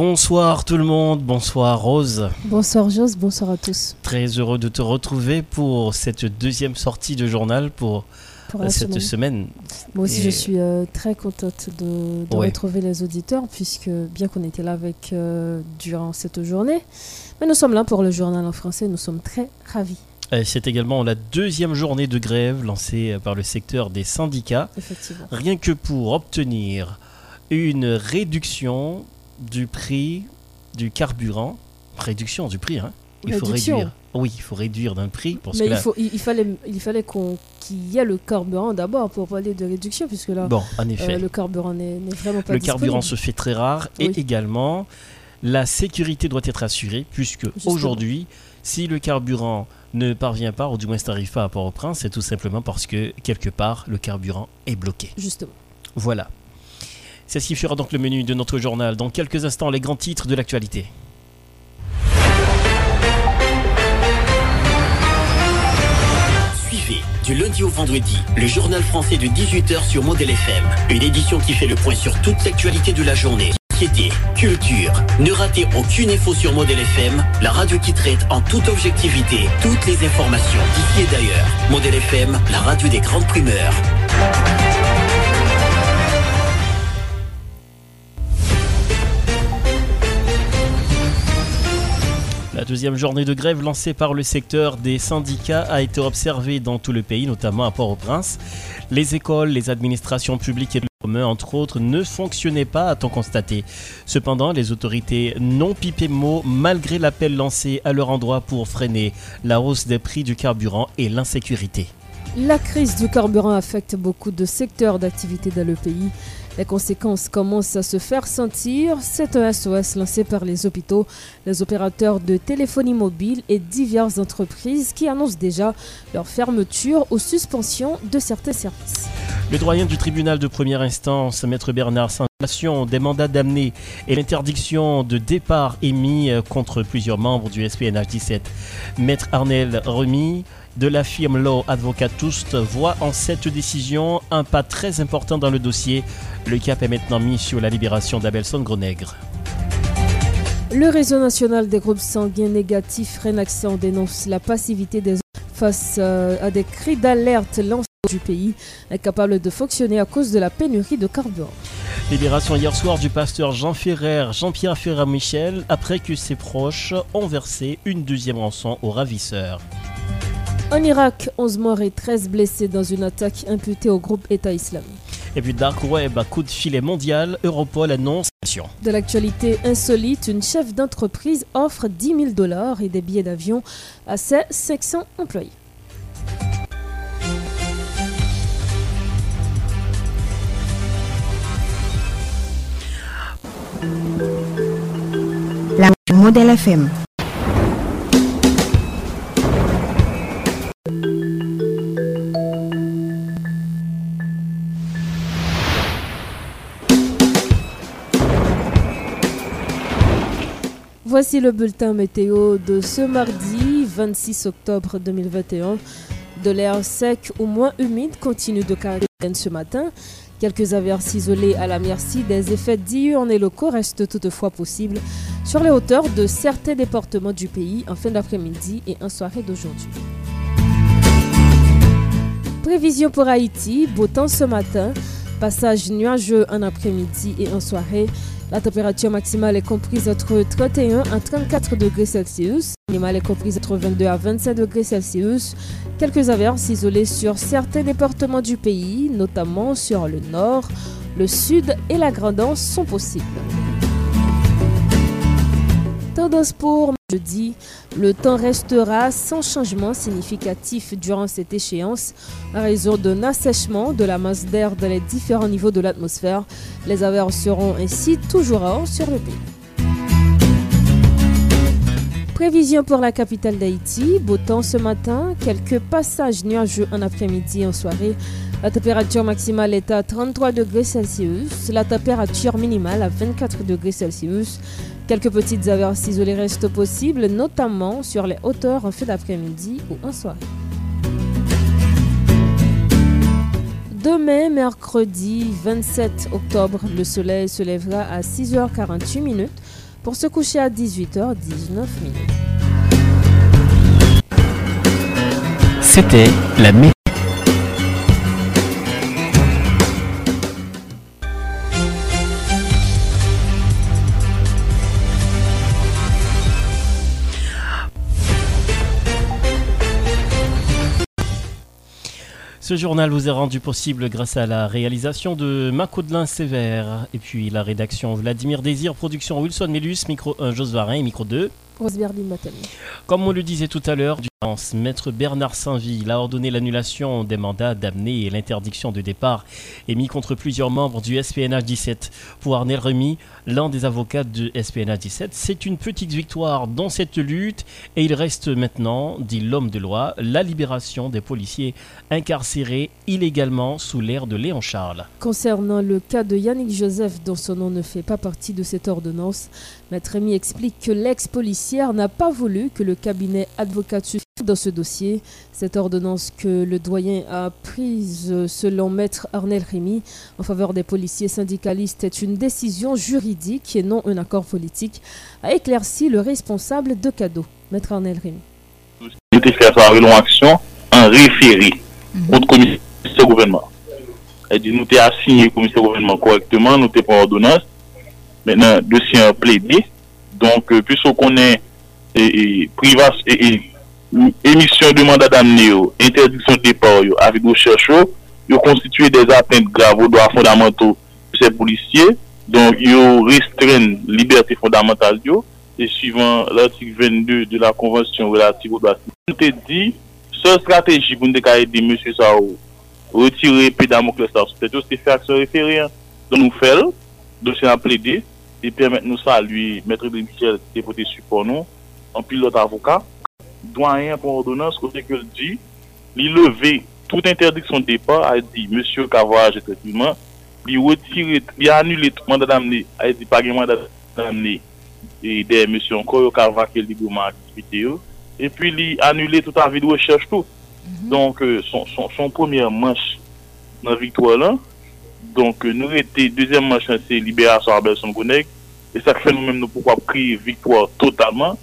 Bonsoir tout le monde, bonsoir Rose. Bonsoir Jos, bonsoir à tous. Très heureux de te retrouver pour cette deuxième sortie de journal pour, Pour euh, cette semaine. semaine. Moi aussi, Et- je suis euh, très contente de, de Ouais. retrouver les auditeurs, puisque bien qu'on était là avec euh, durant cette journée, mais nous sommes là pour le journal en français. Nous sommes très ravis, C'est également la deuxième journée de grève lancée par le secteur des syndicats, effectivement. rien que pour obtenir une réduction du prix du carburant. Réduction du prix, hein Il faut Réduction. réduire. Oui, il faut réduire d'un prix parce Mais que il, là, faut, il, il fallait, il fallait qu'on, qu'il y ait le carburant d'abord pour parler de réduction, puisque là, bon, en euh, effet, le carburant n'est, n'est vraiment pas le carburant se fait très rare et également la sécurité doit être assurée puisque Justement. aujourd'hui, si le carburant ne parvient pas ou du moins n'arrive pas à Port-au-Prince, c'est tout simplement parce que quelque part le carburant est bloqué. Justement. Voilà. C'est ce qui fera donc le menu de notre journal. Dans quelques instants, les grands titres de l'actualité. Suivez du lundi au vendredi le journal français de 18h sur Model FM. Une édition qui fait le point sur toute l'actualité de la journée. Société, culture. Ne ratez aucune info sur Model FM, la radio qui traite en toute objectivité toutes les informations d'ici et d'ailleurs. Model FM, la radio des grandes primeurs. Deuxième journée de grève lancée par le secteur des syndicats a été observée dans tout le pays, notamment à Port-au-Prince. Les écoles, les administrations publiques et le commun, entre autres, ne fonctionnaient pas, a-t-on constaté. Cependant, les autorités n'ont pipé mot malgré l'appel lancé à leur endroit pour freiner la hausse des prix du carburant et l'insécurité. La crise du carburant affecte beaucoup de secteurs d'activité dans le pays. Les conséquences commencent à se faire sentir. C'est un SOS lancé par les hôpitaux, les opérateurs de téléphonie mobile et diverses entreprises qui annoncent déjà leur fermeture ou suspension de certains services. Le doyen du tribunal de première instance, Maître Bernard Saint-Relation, des mandats d'amener et l'interdiction de départ émis contre plusieurs membres du SPNH 17. Maître Arnel Remy de la firme Law Advocatus voit en cette décision un pas très important dans le dossier. Le cap est maintenant mis sur la libération d'Abelson Gronègre. Le réseau national des groupes sanguins négatifs Renaction dénonce la passivité des hommes face euh, à des cris d'alerte lancés du pays, incapables de fonctionner à cause de la pénurie de carburant. Libération hier soir du pasteur Jean Ferrer, Jean-Pierre Ferrer Michel, après que ses proches ont versé une deuxième rançon aux ravisseurs. En Irak, 11 morts et 13 blessés dans une attaque imputée au groupe État islamique. Et puis Dark Web à coup de filet mondial, Europol annonce. De l'actualité insolite, une chef d'entreprise offre 10 000 dollars et des billets d'avion à ses 500 employés. La Modèle FM. Voici le bulletin météo de ce mardi 26 octobre 2021. De l'air sec ou moins humide continue de caractériser ce matin. Quelques averses isolées à la merci des effets diurnes et locaux restent toutefois possibles sur les hauteurs de certains départements du pays en fin d'après-midi et en soirée d'aujourd'hui. Prévision pour Haïti, beau temps ce matin, passage nuageux en après-midi et en soirée. La température maximale est comprise entre 31 à 34 degrés Celsius. Minimale est comprise entre 22 à 27 degrés Celsius. Quelques averses isolées sur certains départements du pays, notamment sur le nord, le sud et la Grandance sont possibles. Tendance pour jeudi, le temps restera sans changement significatif durant cette échéance à raison d'un assèchement de la masse d'air dans les différents niveaux de l'atmosphère. Les averses seront ainsi toujours rares sur le pays. Prévision pour la capitale d'Haïti, beau temps ce matin, quelques passages nuageux en après-midi et en soirée. La température maximale est à 33 degrés Celsius, la température minimale à 24 degrés Celsius. Quelques petites averses isolées restent possibles, notamment sur les hauteurs en fin d'après-midi ou en soirée. Demain, mercredi 27 octobre, le soleil se lèvera à 6h48 minutes pour se coucher à 18h19 C'était la Ce journal vous est rendu possible grâce à la réalisation de Macaudelin Sévère. Et puis la rédaction Vladimir Désir, production Wilson Melus, micro 1 Josvarin et micro 2 comme on le disait tout à l'heure, Maître Bernard Saint-Ville a ordonné l'annulation des mandats d'amener et l'interdiction de départ émis contre plusieurs membres du SPNH 17. Pour Arnel Remy, l'un des avocats du SPNH 17, c'est une petite victoire dans cette lutte et il reste maintenant, dit l'homme de loi, la libération des policiers incarcérés illégalement sous l'ère de Léon Charles. Concernant le cas de Yannick Joseph, dont son nom ne fait pas partie de cette ordonnance, Maître Rémy explique que l'ex-policière n'a pas voulu que le cabinet avocat suffise dans ce dossier. Cette ordonnance que le doyen a prise selon Maître Arnel Rémy en faveur des policiers syndicalistes est une décision juridique et non un accord politique, a éclairci le responsable de cadeau, Maître Arnel Rémy. Nous avons fait une action en référé au commissaire gouvernement. Elle dit nous avons assigné le commissaire gouvernement correctement, nous avons pas ordonnance. Mènen, dosyen ple de, donk, pwiso konen privas e emisyon de mandat amne yo, interdiksyon depor yo, avik ou chèchou, yo konstituye des atente gravo do a fondamental se polisye, donk yo restren liberté fondamental yo, e suivant l'artik 22 de la konvensyon relative ou do ati. Mwen te di, se strategi pou nou dekaye de M. Sao, retire pedamokles la sou tèt yo, se fè aksyon referyen, don nou fèl, dosyen ple de, li pèmèt nou sa li mètre de Michel te pote support nou, an pilot avoka, doyen pou ordonans kote ke l di, li leve tout interdiksyon depa, a di, Monsie Kavouage etrepiman, li wetire, li anule tout mandat amne, a di, pagi mandat amne, e de Monsie Koyo Kavouage li gouman aktivite yo, e pi li anule tout avi de wechech tout. Mm -hmm. Donk, euh, son, son, son premier manche nan victwa lan, donk euh, nou rete, deuxième manche nan se Liberasyon Abelson Gounek, E sa fè nou mèm nou poukwa pri viktor totalman.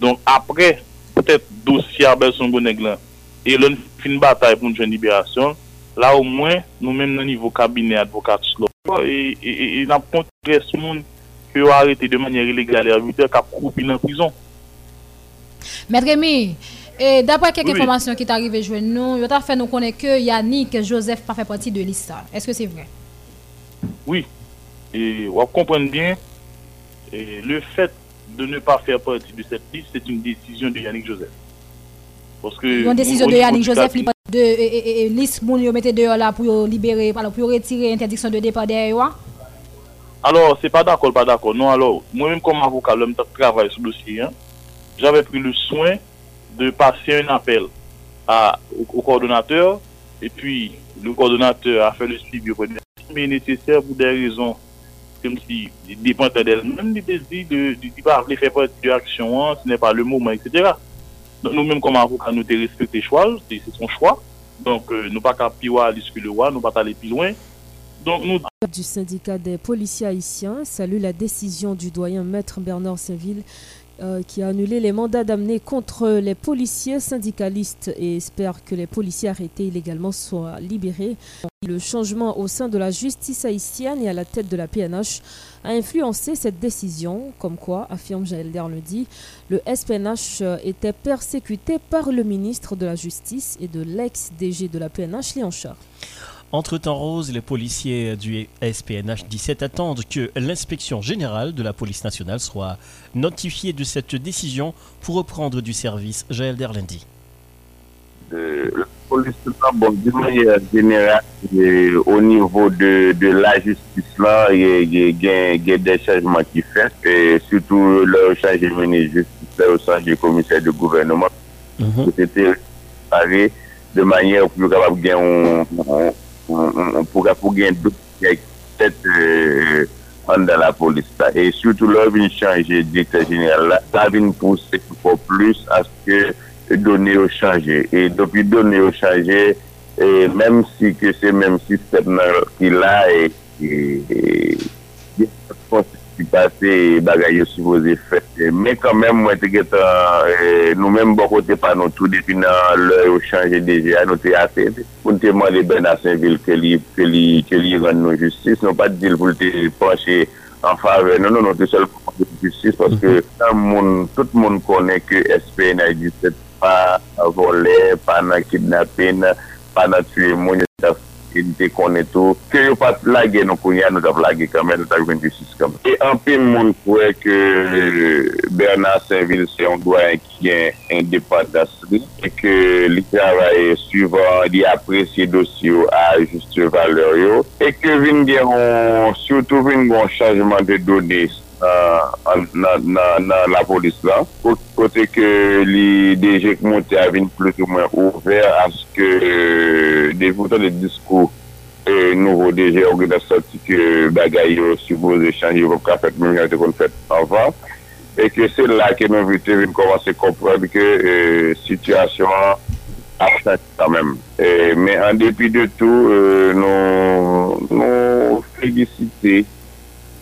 Donk apre, pwetèt dosye Abel Songo Neglan, e lon fin batay pou nou jen liberasyon, la ou mwen nou mèm nan nivou kabine advokat slop. E, e, e nan kontre sou moun ki yo arete de manyere legal e avite kap koupi nan prizon. Mèdre mi, d'apre kek informasyon ki t'arive jwen nou, yo ta fè nou konen ke Yannick Joseph pa fè pati de lisa. Eske se vre? Oui. E wap kompren bien, Et le fait de ne pas faire partie de cette liste, c'est une décision de Yannick Joseph. Parce que une décision de Yannick Joseph, li, de et, et, et, liste moun yo mette dehors là pour libérer, alors pour retirer l'interdiction de départ derrière Alors, c'est pas d'accord, pas d'accord. Non, alors, moi-même comme avocat, l'homme travaille sur le dossier, hein, j'avais pris le soin de passer un appel à, au, au coordonnateur, et puis le coordonnateur a fait le suivi mais nécessaire pour des raisons comme si dépendait d'elle-même, il désir de ne pas faire partie de l'action, ce n'est pas le moment, etc. Donc nous-mêmes, comme avocats, nous devons respecter le choix, c'est son choix. Donc euh, nous pas qu'à piwa l'esprit le roi, nous pas aller plus loin. Donc nous... Du syndicat des policiers haïtiens salue la décision du doyen maître Bernard Saint-Ville euh, qui a annulé les mandats d'amener contre les policiers syndicalistes et espère que les policiers arrêtés illégalement soient libérés. Le changement au sein de la justice haïtienne et à la tête de la PNH a influencé cette décision, comme quoi, affirme Jaël lundi, le SPNH était persécuté par le ministre de la Justice et de l'ex-DG de la PNH, Léon. Entre-temps rose, les policiers du SPNH 17 attendent que l'inspection générale de la police nationale soit notifiée de cette décision pour reprendre du service. Jaël Derlendi. Euh, la police bon, de manière générale, au niveau de, de la justice, là, il y, a des changements qui fait, et surtout le changement de justice, le changement de commissaire de gouvernement, mm c'était de manière pour capable gagner pou gen dout kek tet an dan la polis la. E soutou lò vin chanje dikte jeneral la, ta vin pousse pou plus aske donè yo chanje. E dopi donè yo chanje, mèm si ke se mèm sistem nan ki la, e konti ki pase bagay yo souboze fet. Men kanmen mwen te getan nou men bokote pa nou tou depi nan lè ou chanje deje an nou te afet. Poun te mande ben a Saint-Ville ke li, li rende nou justice. Nou pa dil pou te panche an fave. Non, non, non, te sol pou panche justice. Paske tan moun, tout moun konen ke SPN a 17 pa volè, pa nan kidnapen, pa nan tue moun. il te konet ou, ke yo pat lage nou konye, nou ta lage kamen, nou ta jwen justice kamen. E anpe moun kwe ke Bernard Saint-Ville se yon doyen ki yon indepat dasri, e ke li travaye suivant, li apresye dosyo a juste valeur yo, e ke vin gen yon, surtout vin yon chanjman de dones, nan, la polis la. Kote ke li deje kmonte avin plus ou mwen ouver aske devoutan de diskou euh, nouvo deje orgida soti ke bagay yo supose chanji yo ka fet mwen yate kon fet anvan. E ke se la ke mwen vite vin komanse kompreb ke situasyon achat quand même. Et, mais en dépit de tou, euh, nous, nous féliciter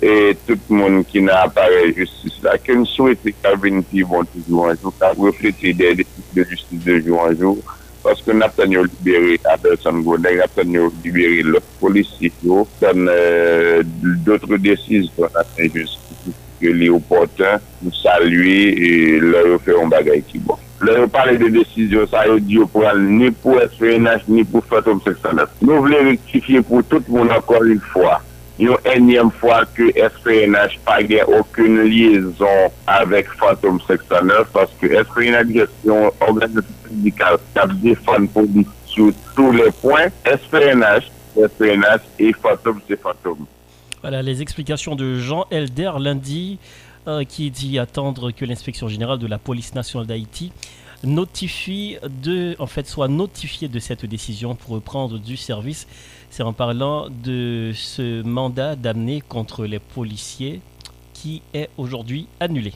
e tout moun ki nan apare justice la, ke nou souwete kabine pi bon toujou anjou, ka reflete de justice de jou anjou, paske nap tan yo libere Adelson Goden, nap tan yo libere lòt polisi yo, tan doutre d'otre desiz kon apre justice, ke li opotan, nou salue, e lè yo fè yon bagay ki bon. Le yo pale de desisyon sa yo diyo pou al ni pou SPNH ni pou Fatom 609. Nou vle rektifiye pou tout moun akor yon fwa. Yon enyem fwa ke SPNH pa gen okun liyezon avek Fantom 609 paske SPNH yon organizasyon syndikal kap defan pou di sou tou le poin SPNH, SPNH et Fantom c'est Fantom Voilà les explications de Jean Elder lundi euh, qui dit attendre que l'inspection générale de la police nationale d'Haïti notifie de, en fait, soit notifié de cette décision pour reprendre du service. C'est en parlant de ce mandat d'amener contre les policiers qui est aujourd'hui annulé.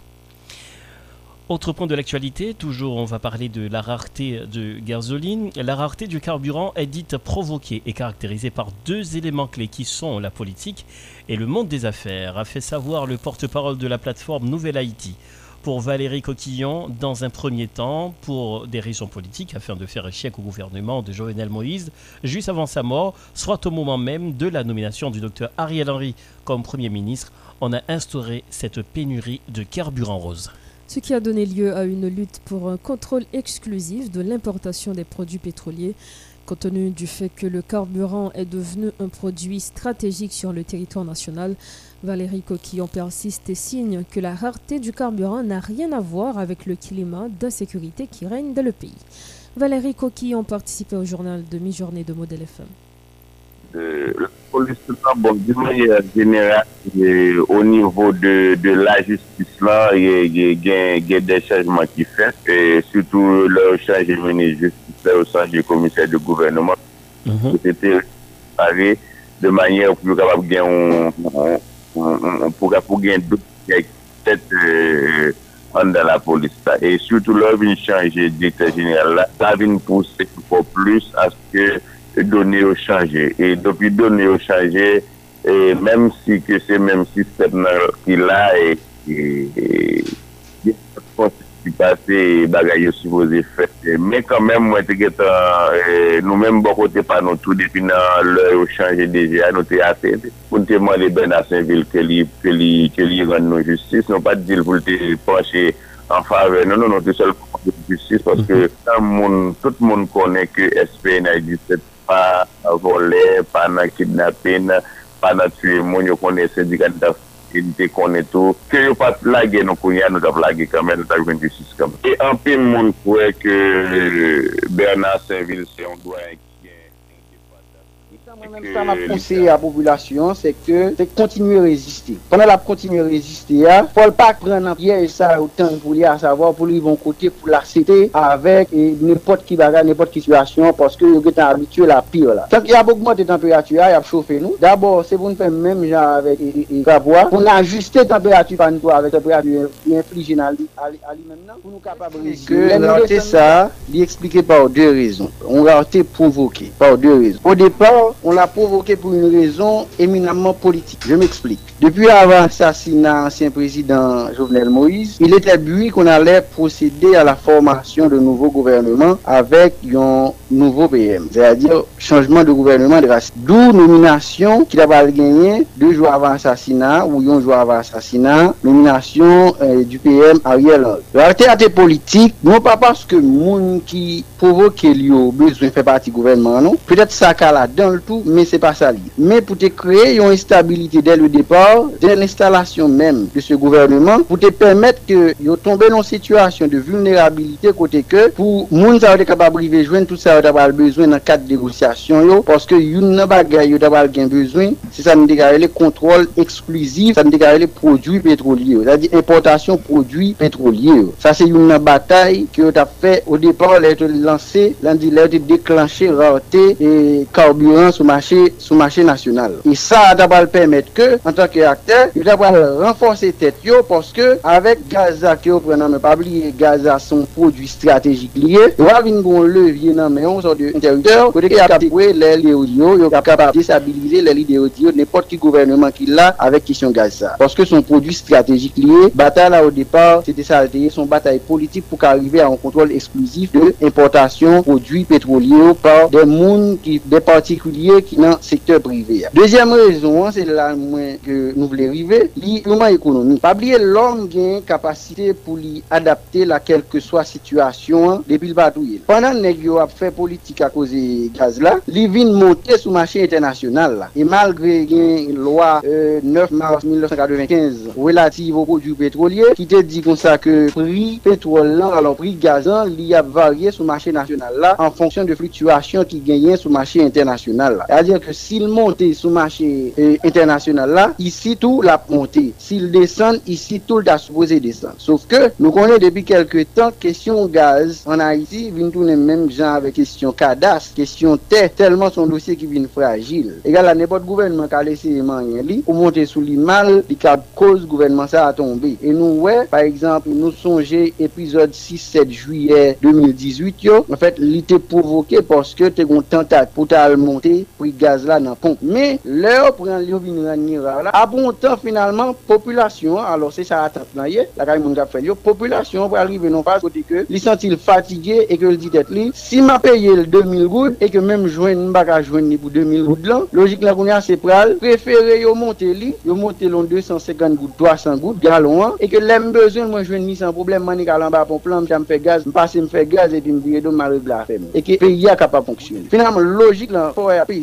Autre point de l'actualité, toujours on va parler de la rareté de gasoline. La rareté du carburant est dite provoquée et caractérisée par deux éléments clés qui sont la politique et le monde des affaires, a fait savoir le porte-parole de la plateforme Nouvelle Haïti pour Valérie Coquillon dans un premier temps pour des raisons politiques afin de faire échec au gouvernement de Jovenel Moïse juste avant sa mort, soit au moment même de la nomination du docteur Ariel Henry comme Premier ministre, on a instauré cette pénurie de carburant rose. Ce qui a donné lieu à une lutte pour un contrôle exclusif de l'importation des produits pétroliers compte tenu du fait que le carburant est devenu un produit stratégique sur le territoire national. Valérie Coquillon persiste et signe que la rareté du carburant n'a rien à voir avec le climat d'insécurité qui règne dans le pays. Valérie Coquillon participait au journal de mi-journée de Modèle FM. Euh, le police, bon, d'une manière générale, au niveau de, de la justice, là, il y, a des changements qui fait, et surtout le changement de justice au sein du commissaire de gouvernement, c'était préparé de manière plus capable de pou gen dout kèk tèt an dan la polis ta. E soutou lò vin chanje direktor jeneral la, ta vin pou se pou plus aske donè yo chanje. E dopi donè yo chanje, mèm si ke se mèm sistem nan ki la, e... ki pase bagay yo supose fet. Men kanmen mwen te getan eh, nou men mbo kote pa nou tou depi nan lè yo chanje deje an nou te ate. Poun te mwen de ben asen vil ke li, ke li, ke li yon nou justice. Nou pa dil pou te panche an fave. Non, non, non te sol pou te justice. Paske mhm. tan moun, tout moun konen ke SPNH17 pa vole, pa nan kidnapen, pa nan tue moun yo konen syndikat da fwe. e di te koneto, ke yo pat lage nou konye an nou ta lage kamen, nou ta jwen justice kamen. E anpil moun kwe ke Bernard Saint-Ville se yon doyen ki Mwen sa la konseye a populasyon se ke se kontinu reziste. Pwene la kontinu reziste ya, fol pa pren nan piye e sa ou tan pou li a savo pou li bon kote pou la sete avek e nepot ki baga, nepot ki situasyon poske yo getan abitue la pire la. Sank yab augmente temperatu ya, yab chofe nou. Dabor se pou nou fèm mèm jan avek e kavwa, pou nou ajuste temperatu pan nou avek temperatu yon flijen ali mèm nan pou nou kapab reziste. Ke lante sa, li eksplike par non? de rezon. On lante provoke par de rezon. Ou depar, on on l'a provoqué pour une raison éminemment politique. Je m'explique. Depuis avant l'assassinat ancien président Jovenel Moïse, il était but qu'on allait procéder à la formation de nouveau gouvernement avec un nouveau PM, c'est-à-dire changement de gouvernement de race. D'où nomination qu'il avait gagné deux jours avant l'assassinat ou un jour avant l'assassinat, nomination euh, du PM Ariel Henry. La politique, non pas parce que moun qui provoque lui besoin de faire partie du gouvernement, non, peut-être ça qu'à la dans le tout tou, men se pa sa li. Men pou te kreye yon estabilite del le depor, den l'installasyon men de se gouvernement, pou te permette ke yo tombe nan situasyon de vulnerabilite kote ke, pou moun sa wote kapabrive jwen, tout sa wote apal bezwen nan kat negosyasyon yo, paske yon nan bagay yo apal gen bezwen, se sa nou dekarele kontrol eksklusif, sa nou dekarele prodwi petrolye yo, sa di importasyon prodwi petrolye yo. Sa se yon nan batay ki yo tap fe, o depor lè te lansé, lan di lè te deklanché rarete e karburans ou marché, sous marché national. Et ça, d'abord, le permettre que, en tant qu'acteur, il doit renforcer tête, yo, parce que, avec Gaza, qui prend mais pas oublier, Gaza, son produit stratégique lié, il va venir un levier, non, mais on sort de territoire, côté qu'il a capturé les audio, yo est capable de déstabiliser les leaders audio, n'importe qui gouvernement qui l'a avec question Gaza. Parce que son produit stratégique lié, bataille là au départ, c'était ça, son bataille politique pour qu'arriver à un contrôle exclusif de importation produits pétroliers par des mondes qui, des particuliers liye ki nan sektor prive ya. Dezyem rezon, se la mwen ke nou vle rive, li pouman ekonomi. Pabliye lom gen kapasite pou li adapte la kelke swa situasyon depil batouye. Panan neg yo ap fe politik a koze gaz la, li vin monte sou machin internasyonal la. E malgre gen lwa euh, 9 mars 1995 relative au produit pétrolier ki te di kon sa ke pri petrol lan, alon pri gazan, li ap varye sou machin nasyonal la an fonksyon de fluktuasyon ki genyen sou machin internasyonal la. internasyonal la. A diyan ke sil monte sou machè eh, internasyonal la, isi tou la ponte. Sil desen, isi tou la suppose desen. Sof ke nou konen depi kelke tan, kesyon gaz an Haiti, vin tou nen menm jan avè kesyon kadas, kesyon te, telman son dosye ki vin fragil. Egal la nepot gouvenman ka lese manye li, ou monte sou li mal, li kab koz gouvenman sa a tombe. E nou wè, par exemple, nou sonje epizod 6-7 juye 2018 yo, en fèt fait, li te provoke porske te kon tentat pou ta al monte pri gaz la nan pompe. Me, le yo pren li yo vin nan nira la, abon tan finalman, populasyon, alo se sa atat nan ye, la kay moun kap fel yo, populasyon pou alrive non pas kote ke, li sentil fatige e ke li ditet li, si ma peye l 2000 goud, e ke menm jwen mbaka jwen ni pou 2000 goud lan, logik la koun ya se pral, prefere yo monte li, yo monte lon 250 goud, 300 goud, galon an, e ke lem bezon mwen jwen ni san problem, mani kalan ba pon plan, mwen fè gaz, mpase mfè gaz, e pi mdiye do marib la fèm. E ke peyi ya kap a fonksyon. Finalman, logik la, pou e api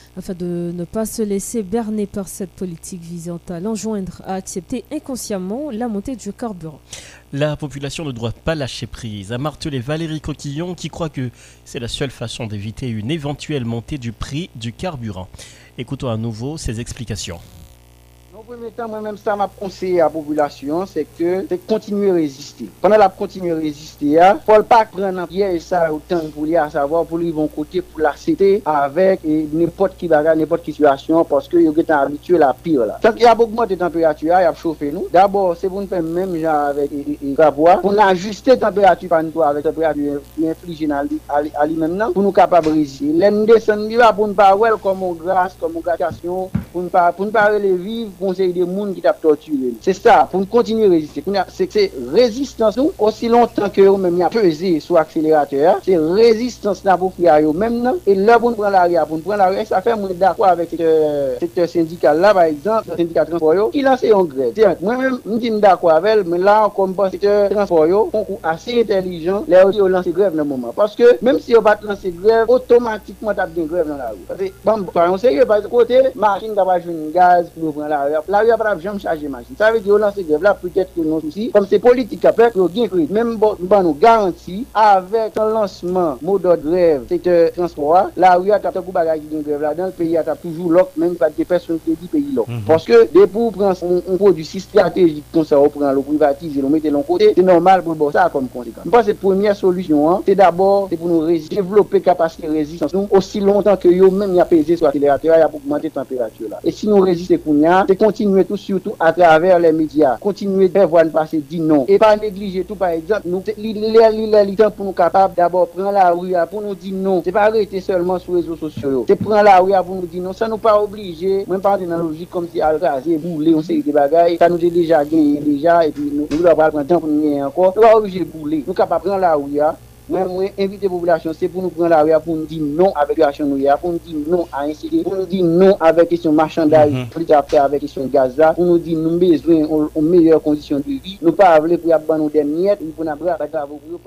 afin de ne pas se laisser berner par cette politique visant à l'enjoindre à accepter inconsciemment la montée du carburant. La population ne doit pas lâcher prise, a martelé Valérie Coquillon qui croit que c'est la seule façon d'éviter une éventuelle montée du prix du carburant. Écoutons à nouveau ses explications premier temps, moi-même, ça m'a conseillé à la population, c'est que c'est continuer à résister. Pendant la continuer à résister, il ne faut pas prendre un piège ça autant pour lui, à savoir pour lui, bon côté, pour la cité, avec n'importe qui bagarre, n'importe qui situation, parce que vous êtes habitué à la pire. Là. Donc, il y a augmenté la température, il y a chauffé nous. D'abord, c'est pour nous faire même genre avec Gravois, pour nous ajuster la température par nous avec la température qui inflige à lui-même, non. pour nous capables de résister. L'un descend, pour ne pas voir comme on grâce, comme on gâtation, pour ne pas, pour ne pas relever, pour des gens qui t'a torturé. C'est ça, pour continuer à résister. C'est résistance nous, aussi longtemps que nous même a pesé sur l'accélérateur, c'est résistance là pour faire même et là pour prendre l'arrière, pour prendre l'arrière, ça fait moins d'accord avec ce secteur syndical là par exemple, le syndicat transport qui lance en grève. Moi-même, je suis d'accord avec elle, mais là, comme secteur transport, on est assez intelligent, là aussi, on lance grève dans le moment. Parce que même si on va lancer grève, automatiquement, tu as une grève dans la rue. Parce que, bon, sérieux, parce que côté, machine, tu as un gaz pour. La rue va jamais charger machine. Ça veut dire lancer grève là, peut-être que nous aussi, comme c'est politique après, nous avons même bon, nous garantie avec un lancement mode de grève, secteur transport, la rue a beaucoup de de grève là, dans le pays, a toujours l'autre, même pas des personnes qui disent pays là. Mhm. Parce que dès pour prendre un produit si stratégique comme ça, on prend le privatiser, on met de l'autre côté, c'est normal pour le ça comme conséquence. Je pense que la première solution, hein, c'est d'abord pour nous développer capacité de résistance, nous, aussi longtemps que nous même y a pesé sur l'accélérateur, il y a augmenté la température. là. Et si nous résistons c'est continuer tout surtout à travers les médias, continuer de voir nous passer dit non. Et pas négliger tout par exemple, nous temps pour nous capables d'abord prendre la rue pour nous dire non. C'est pas arrêter seulement sur les réseaux sociaux. C'est prendre la rue pour nous dire non. Ça nous pas obligé, même pas dans la logique comme si à raser, bouler, on série de bagailles, ça nous est déjà gagné déjà et puis nous, nous devons prendre temps pour nous gagner encore. Nous pas obligé de bouler. Nous capables prendre la rue Mwen mwen invite populasyon se pou nou pran la ouya pou nou di non avek reaksyon nou ya, pou nou di non a inside, pou nou di non avek kesyon machandaj, mhm. prit apre avek kesyon Gaza, pou nou di nou bezwen ou meyor kondisyon de vi, nou pa avle pou yap ban nou den nyet, nou pou nabra avek avok yo.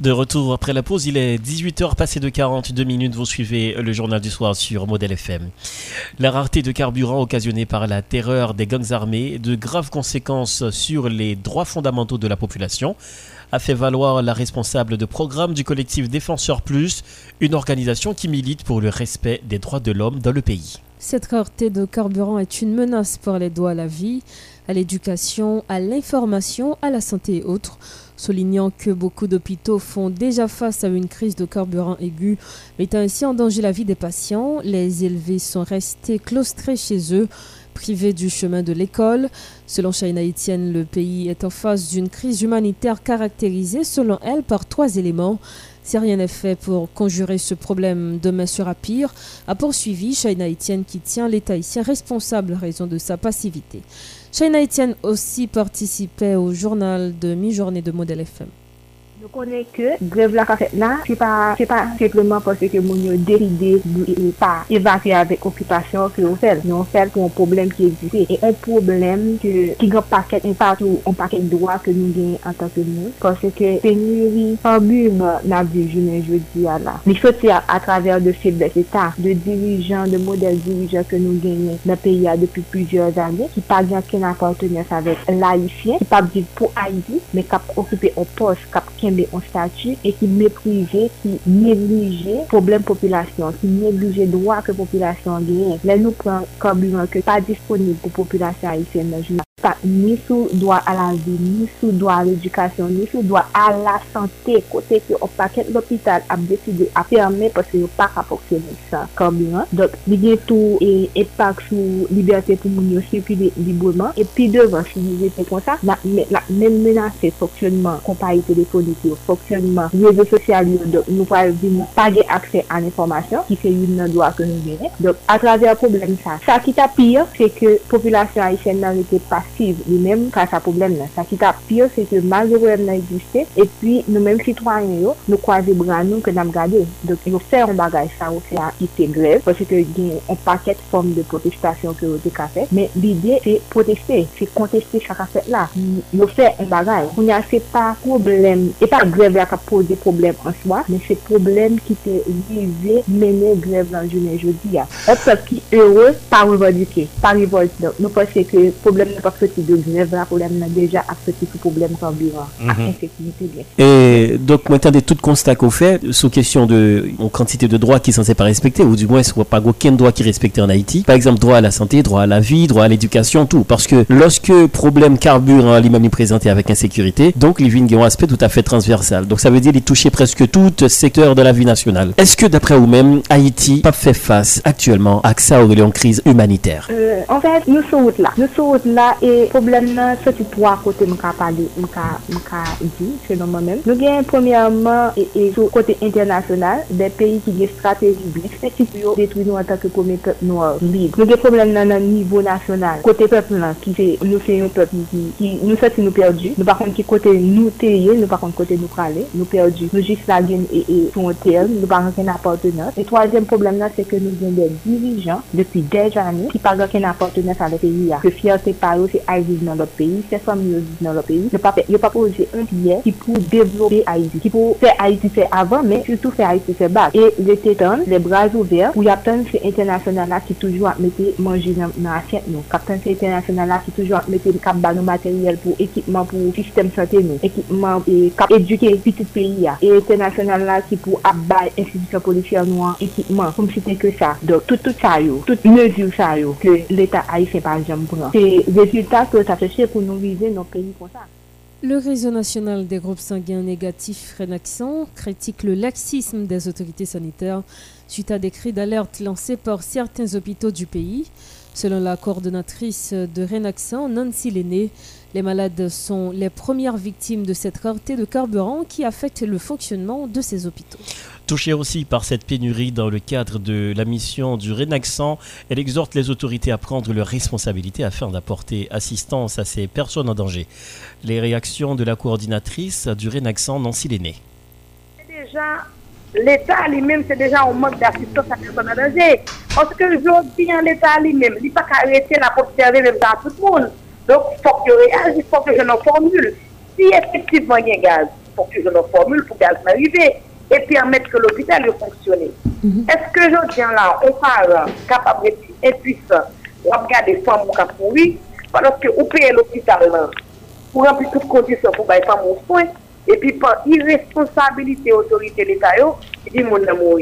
De retour après la pause, il est 18h passé de 42 minutes. Vous suivez le journal du soir sur Modèle FM. La rareté de carburant occasionnée par la terreur des gangs armés, de graves conséquences sur les droits fondamentaux de la population, a fait valoir la responsable de programme du collectif Défenseur Plus, une organisation qui milite pour le respect des droits de l'homme dans le pays. Cette rareté de carburant est une menace pour les droits à la vie, à l'éducation, à l'information, à la santé et autres soulignant que beaucoup d'hôpitaux font déjà face à une crise de carburant aiguë, mettant ainsi en danger la vie des patients. Les élevés sont restés claustrés chez eux, privés du chemin de l'école. Selon China Etienne, le pays est en face d'une crise humanitaire caractérisée, selon elle, par trois éléments. Si rien n'est fait pour conjurer ce problème, demain sera pire, a poursuivi China Etienne qui tient l'État haïtien responsable à raison de sa passivité. China Etienne aussi participait au journal de mi-journée de Modèle FM. Nou konen ke grev la ka fet la, se pa, se pa sepleman pwese ke moun yo deride ou pa evakye avèk okupasyon ki yo fèl. Nou fèl pou an problem ki egzite. E an problem ki gen paket impat ou an paket doa ke nou gen an tanke nou. Pwese ke penuri an bum nan vi jounen jodi ya la. Li choti a traver de feblet etat, de dirijan, de model dirijan ke nou genyen nan peyi ya depi plusieurs anè, ki pa gen ken apantenans avèk l'Haïtien, ki pa bjiv pou Haïti, men kap okupe an pos, kap ken kembe an statu e ki meprive, ki neglije problem populasyon, ki neglije doa ke populasyon genyen. Lè nou pran kabinan ke pa disponib pou populasyon Haitien nan jounan. Pa, ni sou doa a la vi, ni sou doa a l'edukasyon, ni sou doa a la sante, kote ki ou paket l'opital ap deside ap ferme pwese yo pa ka foksyone sa kabinan. Dok, li gen tou e epak sou libertè pou moun yo sirkule libouman, epi devan si li gen te kon sa, la men menase foksyonman kompanyi telefonik politik yo, fonksyonman, rezo sosyal yo, dok nou pal di nou page akse an informasyon, ki se yon nan doa ke nou gene. Dok, a traver problem sa. Sa ki ta pire, se ke populasyon Haitien nan rete pasiv, li menm ka sa problem nan. Sa ki ta pire, se ke mal de problem nan egiste, e pi nou menm sitwanyen yo, nou kwaze bran nou ke nam gade. Dok, yo fè an bagaj sa ou se a ite grev, pwese ke gen an paket form de protestasyon ke yo te ka fè, men l'ide se proteste, se konteste sa ka fè la. Yo fè an bagaj. Ou nye se pa problem, e grève qui a posé problème en soi, mais c'est problème qui était visé, mener grève dans le journée jeudi. Un peuple qui est heureux, pas revendiqué, pas révolté. Donc, nous pensons que le problème n'est pas petit de grève là, problème déjà à ce problème carburant, mm -hmm. Et donc, maintenant, de tout constat qu'on fait, sous question de quantité de droits qui sont censés pas respecter, ou du moins, il n'y a pas aucun droit qui est respecté en Haïti. Par exemple, droit à la santé, droit à la vie, droit à l'éducation, tout. Parce que lorsque problème carburant lui-même est présenté avec insécurité, donc les vignes ont un aspect tout à fait Donc, ça veut dire qu'il toucher presque tout secteur de la vie nationale. Est-ce que, d'après vous-même, Haïti pas fait face actuellement à ça une crise humanitaire euh, En fait, nous sommes là. Nous sommes là et problem nan se ti pou akote mka pale, mka di, se nan mwen men. Nou gen premiyaman e sou kote internasyonal, de peyi ki gen strategi blis, se ti pou yo detwi nou anta ke kome pep nou a bid. Nou gen problem nan nan nivou nasyonal, kote pep nan, ki se nou se yon pep ki nou se ti nou perdi, nou bakon ki kote nou teye, nou bakon kote nou prale, nou perdi, nou jis la gen e, e son hotel, nou pa gen ken aportenat. E toazen problem nan se ke nou gen de dirijan depi dej ane ki pa gen ken aportenat sa de peyi ya. Se fiyate paro se aiziz nan lop peyi, se fam yo ziz nan lop peyi, yo pa proje un piye ki pou devlope Haiti, ki pou fe Haiti fe avan, men surtout fe Haiti fe bak. E le tetan, le braz ouver, ou yap ten se internasyonal la ki toujou ap mette manje nan, nan asyet nou. Kap ten se internasyonal la ki toujou ap mette kap banou materyel pou ekipman pou sistem sante nou. Ekipman e kap santé nous, équipement et cap éduquer petit pays Et international là qui pour abattre institution policière noire, équipement, comme c'était que ça. Donc tout tout ça yo, toute mesure ça yo, l'État haïtien par exemple prend. C'est résultat que ça fait pour nous viser nos pays comme ça. Le réseau national des groupes sanguins négatifs Renaxon critique le laxisme des autorités sanitaires suite à des cris d'alerte lancés par certains hôpitaux du pays. Selon la coordonnatrice de Renaxon, Nancy Lenné, les malades sont les premières victimes de cette rareté de carburant qui affecte le fonctionnement de ces hôpitaux. Touchée aussi par cette pénurie dans le cadre de la mission du Renaxan, elle exhorte les autorités à prendre leurs responsabilités afin d'apporter assistance à ces personnes en danger. Les réactions de la coordinatrice du Renaxan, Nancy Lenné. Déjà, l'État lui-même, c'est déjà un manque d'assistance à personnes en danger. Parce que aujourd'hui, l'État lui-même, il n'a pas arrêter la observer même dans tout le monde. Donc, il faut que je réagisse, il faut que je n'en formule. Si effectivement il y a gaz, il faut que je n'en formule pour gaz m'arriver et permettre que l'hôpital fonctionne. Mm -hmm. Est-ce que je tiens là, on parle capable et impuissant, on regarde des femmes qui ont oui, pendant que vous payez l'hôpital là, pour remplir toutes conditions pour les femmes au soin, et puis par irresponsabilité, autorité l'État, il dit mon amour,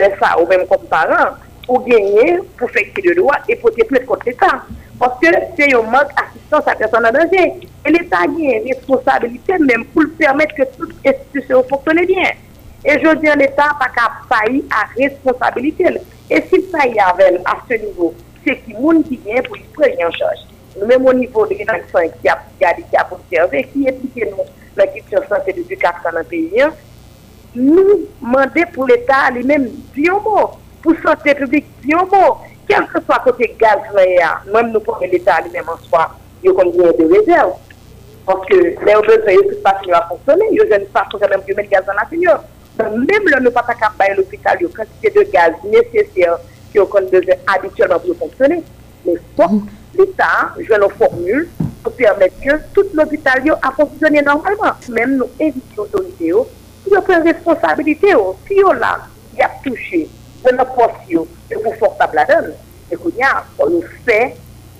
laisse ça ou même comme parent. ou genye pou fekte de lwa e pou te plet kote l'Etat. Poske se yo mank asistans a person nan danje. E l'Etat genye responsabilite menm pou l'permet ke tout institusyon foktone bien. E jodi an l'Etat pa ka payi a responsabilite. E si payi avel a se nivou, se ki moun ki genye pou li prey an chaj. Nou menm ou nivou de genan son ki ap gade ki ap observe, ki epike nou la kityon san se de du kap san an peyi an, nou mande pou l'Etat li menm diyo mou. pou sante publik yon bon, kelke swa kote gaz la ya, mwen nou pou men l'Etat li men an swa, yo kon gwen de rezerv. Ponke, le yo bezwe yo tout pati yo a fonksyone, yo jen pa pou jadem yo men gaz an api yo. Mèm lè nou pata kap baye l'opital yo, kantite de gaz nesesye ki yo kon bezwe abityèlman pou yo fonksyone. Mè fok, l'Etat jwen nou formule pou permèt ke tout l'opital yo a fonksyone normalman. Mèm nou evityon donite yo, yo pren responsabilite yo, si yo la, y ap touche yo. nan pos yo, yo konfortab la den, e konya, on nou fè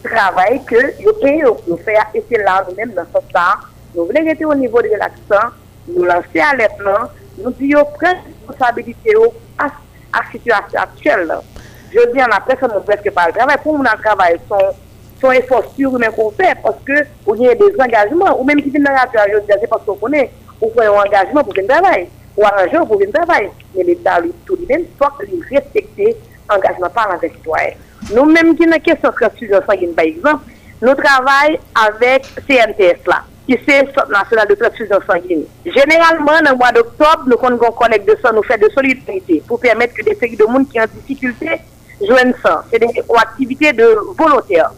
travay ke yo pe yo, nou fè a ete la nou men nan sot sa, nou vle rete ou nivou de relaksan, nou lanse aletman, nou di yo pren responsabilite yo a, a situasyon aktyel. Je di an apre sa nou preske pa al travay, pou moun al travay son... son efor sur ou men kon fè, paske ou yè des engajman, ou menm ki vin nan radyaj, yo dè zè paske ou konè, ou fè yon engajman pou ven davay. ou arranger pour venir travailler. Mais l'État, lui, tout lui-même, faut lui respecter l'engagement par les citoyens. Nous-mêmes qui n'avons question transfusion sanguine, par exemple, nous travaillons avec CNTS là, qui c'est le Centre national de transfusion sanguine. Généralement, dans le mois d'octobre, nous avons collecte de sang, nous faisons de solidarité pour permettre que des séries de monde qui ont difficulté joignent sang. C'est une activité de volontaire.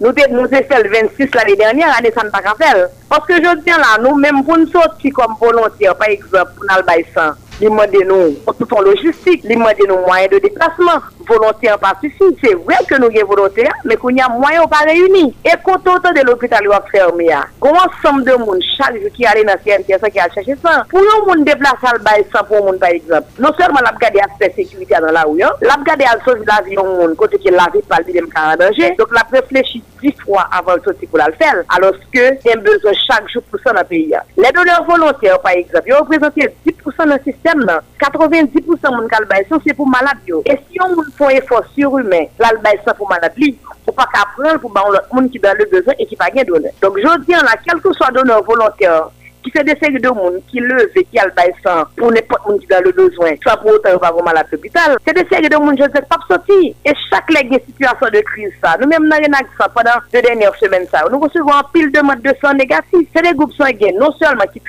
Nou te fèl 26 l'anè dènyè, anè san pa ka fèl. Paske jò diyan la, nou mèm pou nou soti kom volontiè, pa ekzop, pou nan l'bay san. Nous sang, nous tout en logistique, nous demandons moyens de déplacement volontaire pas suffit. C'est vrai que nous sommes volontaires, mais qu'il y a moyen pas réunis. Et quand on de l'hôpital est fermé, il y a un ensemble de monde chaque jour qui allait dans le CNTS qui a cherché ça? Pour un monde déplacer à bail sans pour monde par exemple. Non seulement l'a regardé aspect sécurité dans la rue, l'a regardé à sauver l'avion monde côté qui la vie pas le en danger. Donc l'a réfléchi dix fois avant de sortir pour la faire. Alors que y a besoin chaque jour pour ça dans le pays. Les donneurs volontaires par exemple, ils représentent 10% dans le système sistem nan, 90% moun kal bay san se pou malad yo. E si yon moun fon efor surumen, lal bay san pou malad li, pou pa ka pran pou ba moun ki dan le bezon e ki pa gen donen. Donk jodi an la, kelkou so donen volonter, qui fait des séries de monde qui lève et qui a le bail pour n'importe qui a le besoin, soit pour autant pas vraiment à l'hôpital. C'est des séries de monde, je ne sais pas sortir. Et chaque leg de situation de crise, ça, nous-mêmes, dans ça, pendant deux dernières semaines, ça, nous recevons un pile de modes de sang négatifs. C'est des groupes sanguins, non seulement qui sont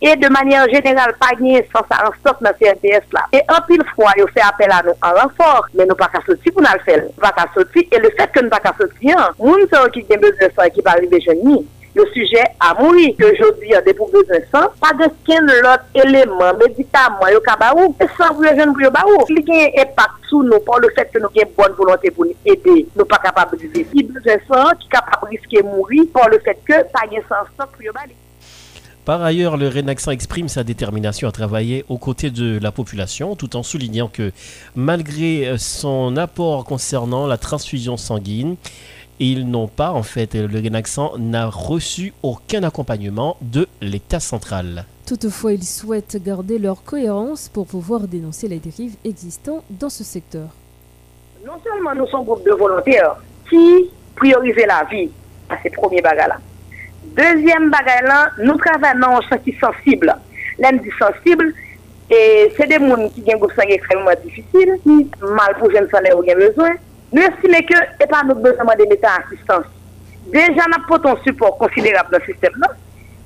et de manière générale, pas gagner sans ça en stock dans CNTS là. Et un pile fois, ils fait appel à nous en renfort, mais nous pas sortir pour nous le faire. Nous pas sortir, et le fait que nous pas qu'à sortir, nous, qui ont besoin de sang qui va arriver jeune le sujet a mouri. Que jodi a depou bezwen san, pa de ken lot eleman, medikaman, yo ka ba ou, e san pou yo jen pou yo ba ou. Li gen epak sou nou, pou le fet ke nou gen bon volante pou nou ede, nou pa kapab di vivi. Ki bezwen san, ki kapab riske mouri, pou le fet ke pa gen san stok pou yo ba li. Par ailleurs, le Renaxan exprime sa détermination à travailler aux côtés de la population, tout en soulignant que malgré son apport concernant la transfusion sanguine, ils n'ont pas, en fait, le Renaxan n'a reçu aucun accompagnement de l'État central. Toutefois, ils souhaitent garder leur cohérence pour pouvoir dénoncer les dérives existantes dans ce secteur. Non seulement nous sommes un groupe de volontaires qui priorisent la vie à ces premiers bagages-là, Deuxième bagay lan, nou travay nan an chanki sensibl. Len di sensibl, e se de moun ki gen goup sange ekstremement difisil, ki mal pou jen sanè ou bezwen, Nou estime ke e pa nou bezèman de metan asistans. Deja nan poton support konsiderab nan sistem nan,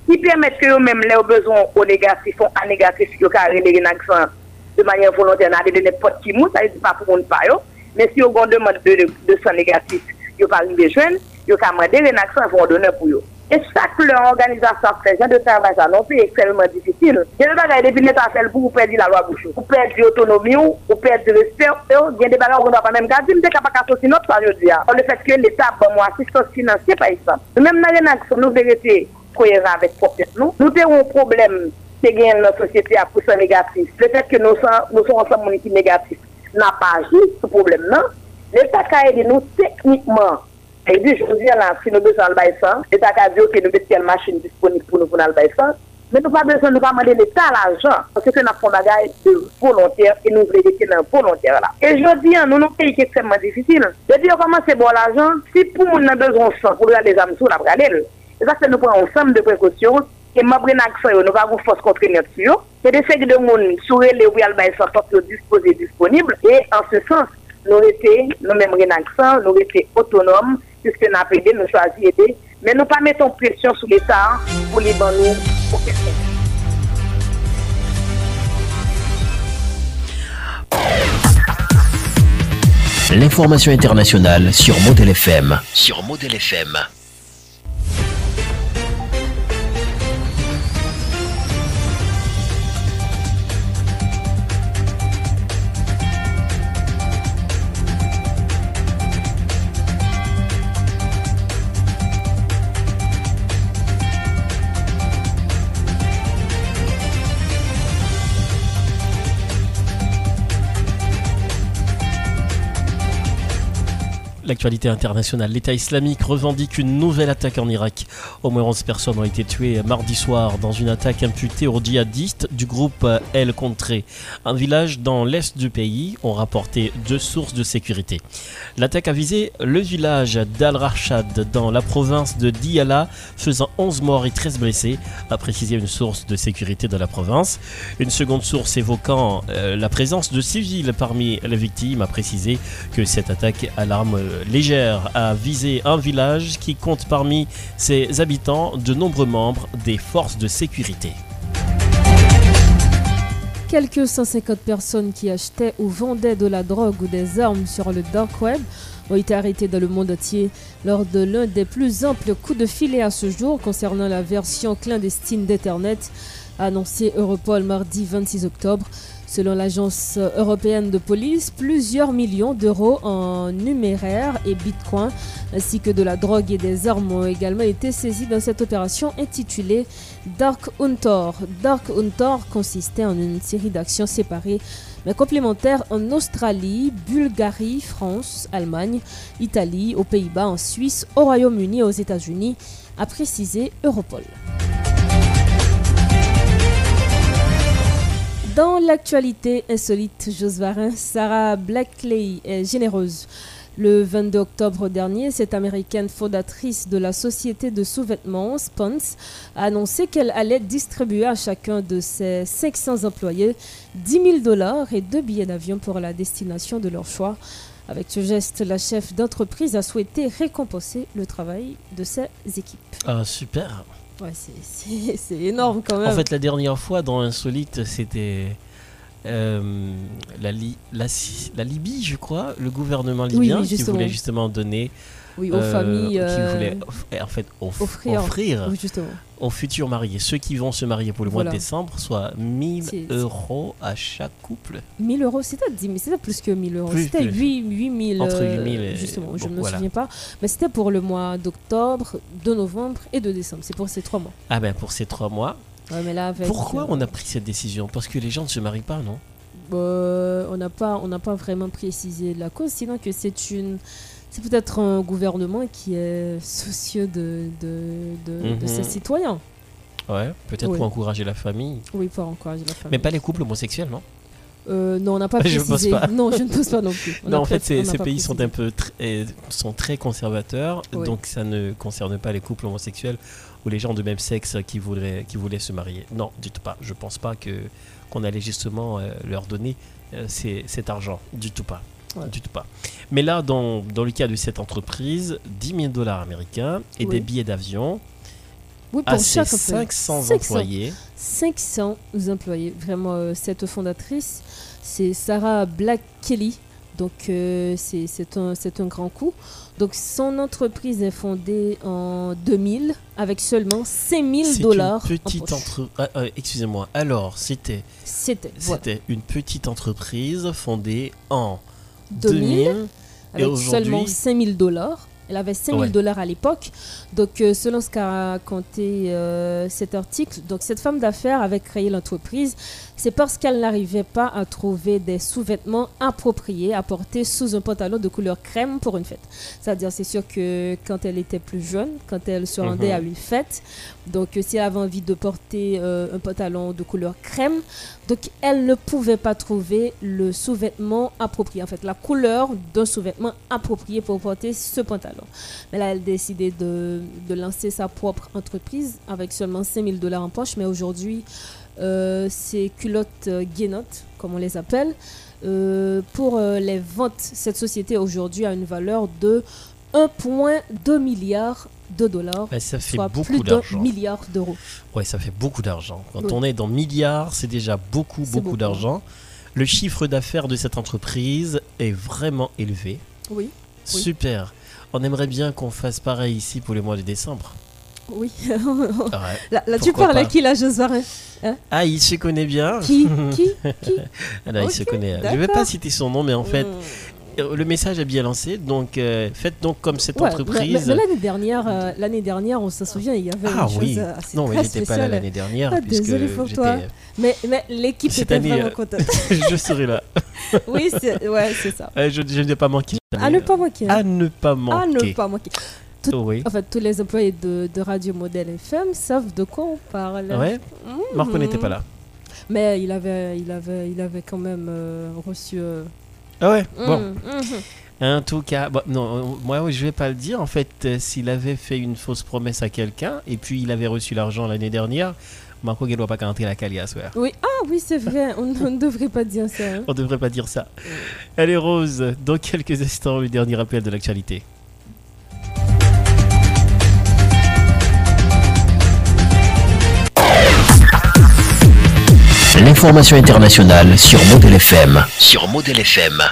ki permette ke yo menm le ou bezon ou negatif ou anegatif yo ka renere nan kifan de manyen volonter nan de dene pot ki mou, sa yon di pa pou moun pa yo, oh. men si yo gonde man de, de, de son negatif yo pa rive jwen, yo ka mande renaksan voun donen pou yo. E sak lor organizasyon prejen de travay sa non pi ekstremement difisil. Gen de bagay depi net a fel pou ou perdi la loi bouchou. Ou perdi otonomi ou, ou perdi respect ou, gen de bagay ou kon da pa menm gadi, mde kapak asosi not sa yo diya. Ou le fet ke l'Etat ban mou asistans finansye pa isan. Mèm nan gen aksyon nou verite koyeran vek propet nou. Nou te ou problem te gen nan sosyete apou sa negatif. Le fet ke nou son ansan mouni ki negatif nan pa aji sou problem nan. L'Etat ka edi nou teknikman E di, joudi an la, si nou bezan albay san, etat ka diyo ki nou beti kel machin disponik pou nou pou nan albay san, men nou pa bezan nou pa mande l'Etat l'ajan, anse ke nan fon bagay de volontèr, e nou vle beti nan volontèr la. E joudi an, nou nou peyi ki ekstremman difisil, de di yo koman se bon l'ajan, si pou moun nan bezon san, pou lal de zamsou la pralèl, e sa se nou pren ansam de prekosyon, e mabre nan kso yo, nou pa goun fos kontre net su yo, se de segi de moun soure le ou albay san, tot yo dispose disponible, e an se sens, nou rete, nou memre nan kso, nou rete autonome, puisque nous avons aidé, nous choisi aider. Mais nous pas mettons pression sur l'État pour les banner pour L'information internationale sur Model FM. Sur Model FM. L'actualité internationale, l'État islamique revendique une nouvelle attaque en Irak. Au moins 11 personnes ont été tuées mardi soir dans une attaque imputée aux djihadistes du groupe El Contré. Un village dans l'est du pays ont rapporté deux sources de sécurité. L'attaque a visé le village d'Al-Rashad dans la province de Diyala, faisant 11 morts et 13 blessés, a précisé une source de sécurité de la province. Une seconde source évoquant euh, la présence de civils parmi les victimes a précisé que cette attaque à l'arme légère a visé un village qui compte parmi ses habitants de nombreux membres des forces de sécurité. Quelques 150 personnes qui achetaient ou vendaient de la drogue ou des armes sur le dark web ont été arrêtées dans le monde entier lors de l'un des plus amples coups de filet à ce jour concernant la version clandestine d'Ethernet, annoncé Europol mardi 26 octobre. Selon l'agence européenne de police, plusieurs millions d'euros en numéraire et bitcoin, ainsi que de la drogue et des armes ont également été saisis dans cette opération intitulée Dark Hunter. Dark Hunter consistait en une série d'actions séparées mais complémentaires en Australie, Bulgarie, France, Allemagne, Italie, aux Pays-Bas, en Suisse, au Royaume-Uni et aux États-Unis, a précisé Europol. Dans l'actualité insolite, Varin, Sarah Blackley est généreuse. Le 22 octobre dernier, cette américaine fondatrice de la société de sous-vêtements Spons a annoncé qu'elle allait distribuer à chacun de ses 500 employés 10 000 dollars et deux billets d'avion pour la destination de leur choix. Avec ce geste, la chef d'entreprise a souhaité récompenser le travail de ses équipes. Ah, super! Ouais, c'est énorme quand même. En fait, la dernière fois dans Insolite, c'était euh, la, la, Libye, je crois, le gouvernement libyen qui voulait justement donner oui, aux euh, familles. Qui voulait en fait offrir, aux futurs mariés, ceux qui vont se marier pour le mois de décembre, soit 1000 euros à chaque couple. 1000 euros, c'était plus que 1000 euros. C'était 8000. Entre 8000 euh, Justement, je ne me souviens pas. Mais c'était pour le mois d'octobre, de novembre et de décembre. C'est pour ces trois mois. Ah ben pour ces trois mois. mais là, Pourquoi on a pris cette décision? Parce que les gens ne se marient pas, non? Euh, On n'a pas, pas vraiment précisé la cause, sinon que c'est une c'est peut-être un gouvernement qui est soucieux de, de, de, ses mhm. citoyens. Ouais, peut-être pour encourager la famille. Oui, pour encourager la famille. Mais pas les couples homosexuels, non? Euh, non, on n'a pas précisé. Pas. Non, je ne pense pas non plus. non, en fait, ces, pays sont un peu sont très conservateurs, donc ça ne concerne pas les couples homosexuels ou les gens de même sexe qui voudraient qui voulaient se marier. Non, dites pas. Je pense pas que qu'on allait justement euh, leur donner euh, cet argent. Du tout pas. Du tout pas. Mais là, dans, dans, le cas de cette entreprise, 10 000 dollars américains et des billets d'avion. Oui, pour chaque 500, employés. 500 employés. Vraiment, euh, cette fondatrice, c'est Sarah Black Kelly. Donc, euh, c'est un, un grand coup. Donc, son entreprise est fondée en 2000 avec seulement 5000 dollars. Petite entre... Ah, euh, excusez-moi. Alors, c'était. C'était. C'était une petite entreprise fondée en 2000, avec seulement 5000 dollars. Elle avait 5000 dollars à l'époque. Donc, euh, selon ce qu'a raconté euh, cet article, donc cette femme d'affaires avait créé l'entreprise c'est parce qu'elle n'arrivait pas à trouver des sous-vêtements appropriés à porter sous un pantalon de couleur crème pour une fête. C'est-à-dire, c'est sûr que quand elle était plus jeune, quand elle se rendait mhm. à une fête, donc si elle avait envie de porter euh, un pantalon de couleur crème, donc elle ne pouvait pas trouver le sous-vêtement approprié, en fait, la couleur d'un sous-vêtement approprié pour porter ce pantalon. Mais là, elle a décidé de, de lancer sa propre entreprise avec seulement 5000 dollars en poche, mais aujourd'hui, euh, ces culottes euh, guénottes, comme on les appelle. Euh, pour les ventes, cette société aujourd'hui a une valeur de 1,2 milliard de dollars, ça fait soit beaucoup plus d'un milliard d'euros. Ouais, ça fait beaucoup d'argent. Quand on est dans milliards, c'est déjà beaucoup, beaucoup, d'argent. Le chiffre d'affaires de cette entreprise est vraiment élevé. Oui. Super. On aimerait bien qu'on fasse pareil ici pour le mois de décembre. Oui. là, tu parles à qui là, Josué hein Ah, il se connaît bien. Qui Qui Qui Alors, il se connaît. Je ne vais pas citer son nom, mais en fait, hmm. le message est bien lancé. Donc, euh, faites donc comme cette entreprise. l'année dernière, euh, l'année dernière, on se souvient, il y avait ah, une oui. chose assez Non, mais j'étais pas là l'année dernière. Ah, désolé pour toi. Mais, mais l'équipe était année, vraiment contente. je serai là. oui, c'est ouais, ça. je, je ne vais pas manquer. À ne pas manquer. À ne pas manquer. À ne pas manquer. En fait, tous les employés de, Radio Modèle FM savent de quoi on parle. Ouais. Marco n'était pas là. Mais il avait, il avait, il avait quand même euh, reçu. Euh, ah ouais. Bon. Mm, mm. En tout cas, non, moi je vais pas le dire. En fait, euh, s'il avait fait une fausse promesse à quelqu'un et puis il avait reçu l'argent l'année dernière, Marco ne doit pas rentrer la calias. Oui, ah oui, c'est vrai. on ne devrait pas dire ça. Hein. On ne devrait pas dire ça. Allez Rose, dans quelques instants, le dernier appel de l'actualité. L'information internationale sur Model FM. Sur Model FM.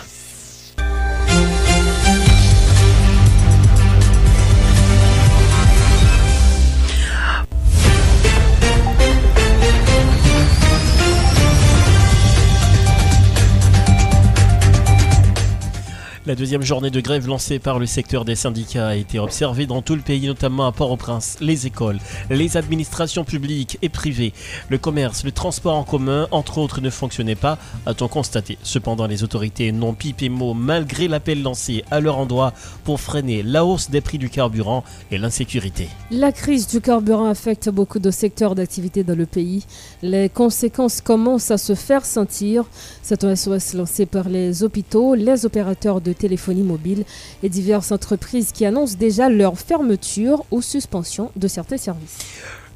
Deuxième journée de grève lancée par le secteur des syndicats a été observée dans tout le pays, notamment à Port-au-Prince. Les écoles, les administrations publiques et privées, le commerce, le transport en commun, entre autres, ne fonctionnaient pas, a-t-on constaté. Cependant, les autorités n'ont pipé mot malgré l'appel lancé à leur endroit pour freiner la hausse des prix du carburant et l'insécurité. La crise du carburant affecte beaucoup de secteurs d'activité dans le pays. Les conséquences commencent à se faire sentir. C'est un SOS lancé par les hôpitaux, les opérateurs de téléphonie mobile et diverses entreprises qui annoncent déjà leur fermeture ou suspension de certains services.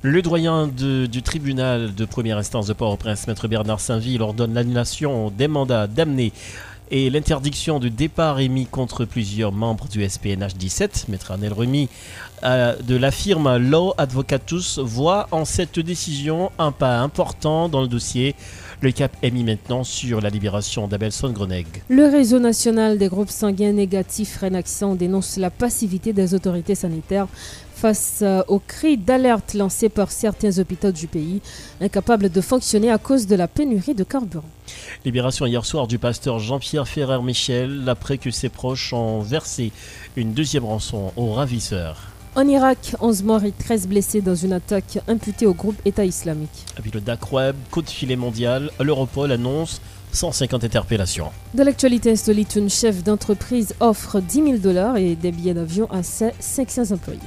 Le doyen du tribunal de première instance de Port-au-Prince, maître Bernard Saint-Ville, ordonne l'annulation des mandats d'amener et l'interdiction de départ émis contre plusieurs membres du SPNH 17, maître Arnel Remy, euh, de la firme Law Advocatus, voit en cette décision un pas important dans le dossier. Le cap est mis maintenant sur la libération d'Abelson Greneg. Le réseau national des groupes sanguins négatifs Renaxon dénonce la passivité des autorités sanitaires face euh, aux cris d'alerte lancés par certains hôpitaux du pays, incapables de fonctionner à cause de la pénurie de carburant. Libération hier soir du pasteur Jean-Pierre Ferrer-Michel après que ses proches ont versé une deuxième rançon aux ravisseurs. En Irak, 11 morts et 13 blessés dans une attaque imputée au groupe État islamique. Avec le DAC Web, Côte Filet Mondial, l'Europol annonce 150 interpellations. De l'actualité insolite, une chef d'entreprise offre 10 000 dollars et des billets d'avion à ses 500 employés.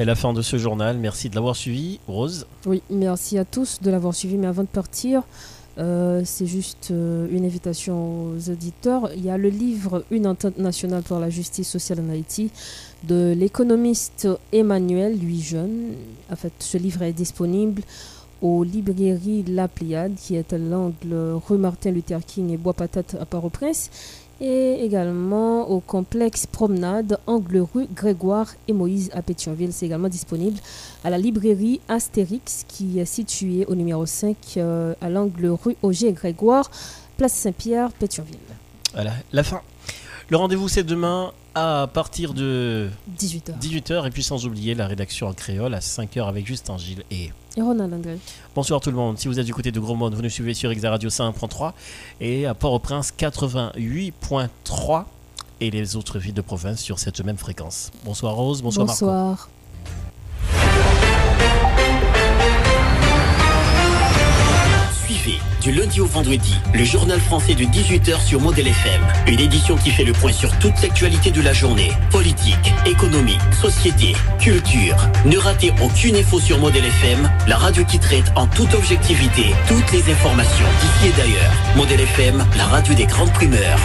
Et la fin de ce journal, merci de l'avoir suivi. Rose Oui, merci à tous de l'avoir suivi. Mais avant de partir, euh, c'est juste euh, une invitation aux auditeurs. Il y a le livre Une entente nationale pour la justice sociale en Haïti de l'économiste Emmanuel, lui jeune. En fait, ce livre est disponible aux librairies La Pléiade, qui est à l'angle rue Martin Luther King et Bois Patate à Port-au-Prince et également au complexe Promenade, angle rue Grégoire et Moïse à Pétionville. C'est également disponible à la librairie Astérix qui est située au numéro 5 euh, à l'angle rue Auger et Grégoire, place Saint-Pierre, Pétionville. Voilà, la fin. Le rendez-vous c'est demain à partir de 18h. 18h et puis sans oublier la rédaction en créole à 5h avec Justin Gilles et et Ronald André. Bonsoir tout le monde. Si vous êtes du côté de Gros Monde, vous nous suivez sur Exa Radio 5.3 et à Port-au-Prince 88.3 et les autres villes de province sur cette même fréquence. Bonsoir Rose, bonsoir, bonsoir. Marco. Du lundi au vendredi le journal français de 18h sur Modèle FM. Une édition qui fait le point sur toute l'actualité de la journée. Politique, économie, société, culture. Ne ratez aucune info sur Modèle FM, la radio qui traite en toute objectivité toutes les informations d'ici et d'ailleurs. Modèle FM, la radio des grandes primeurs.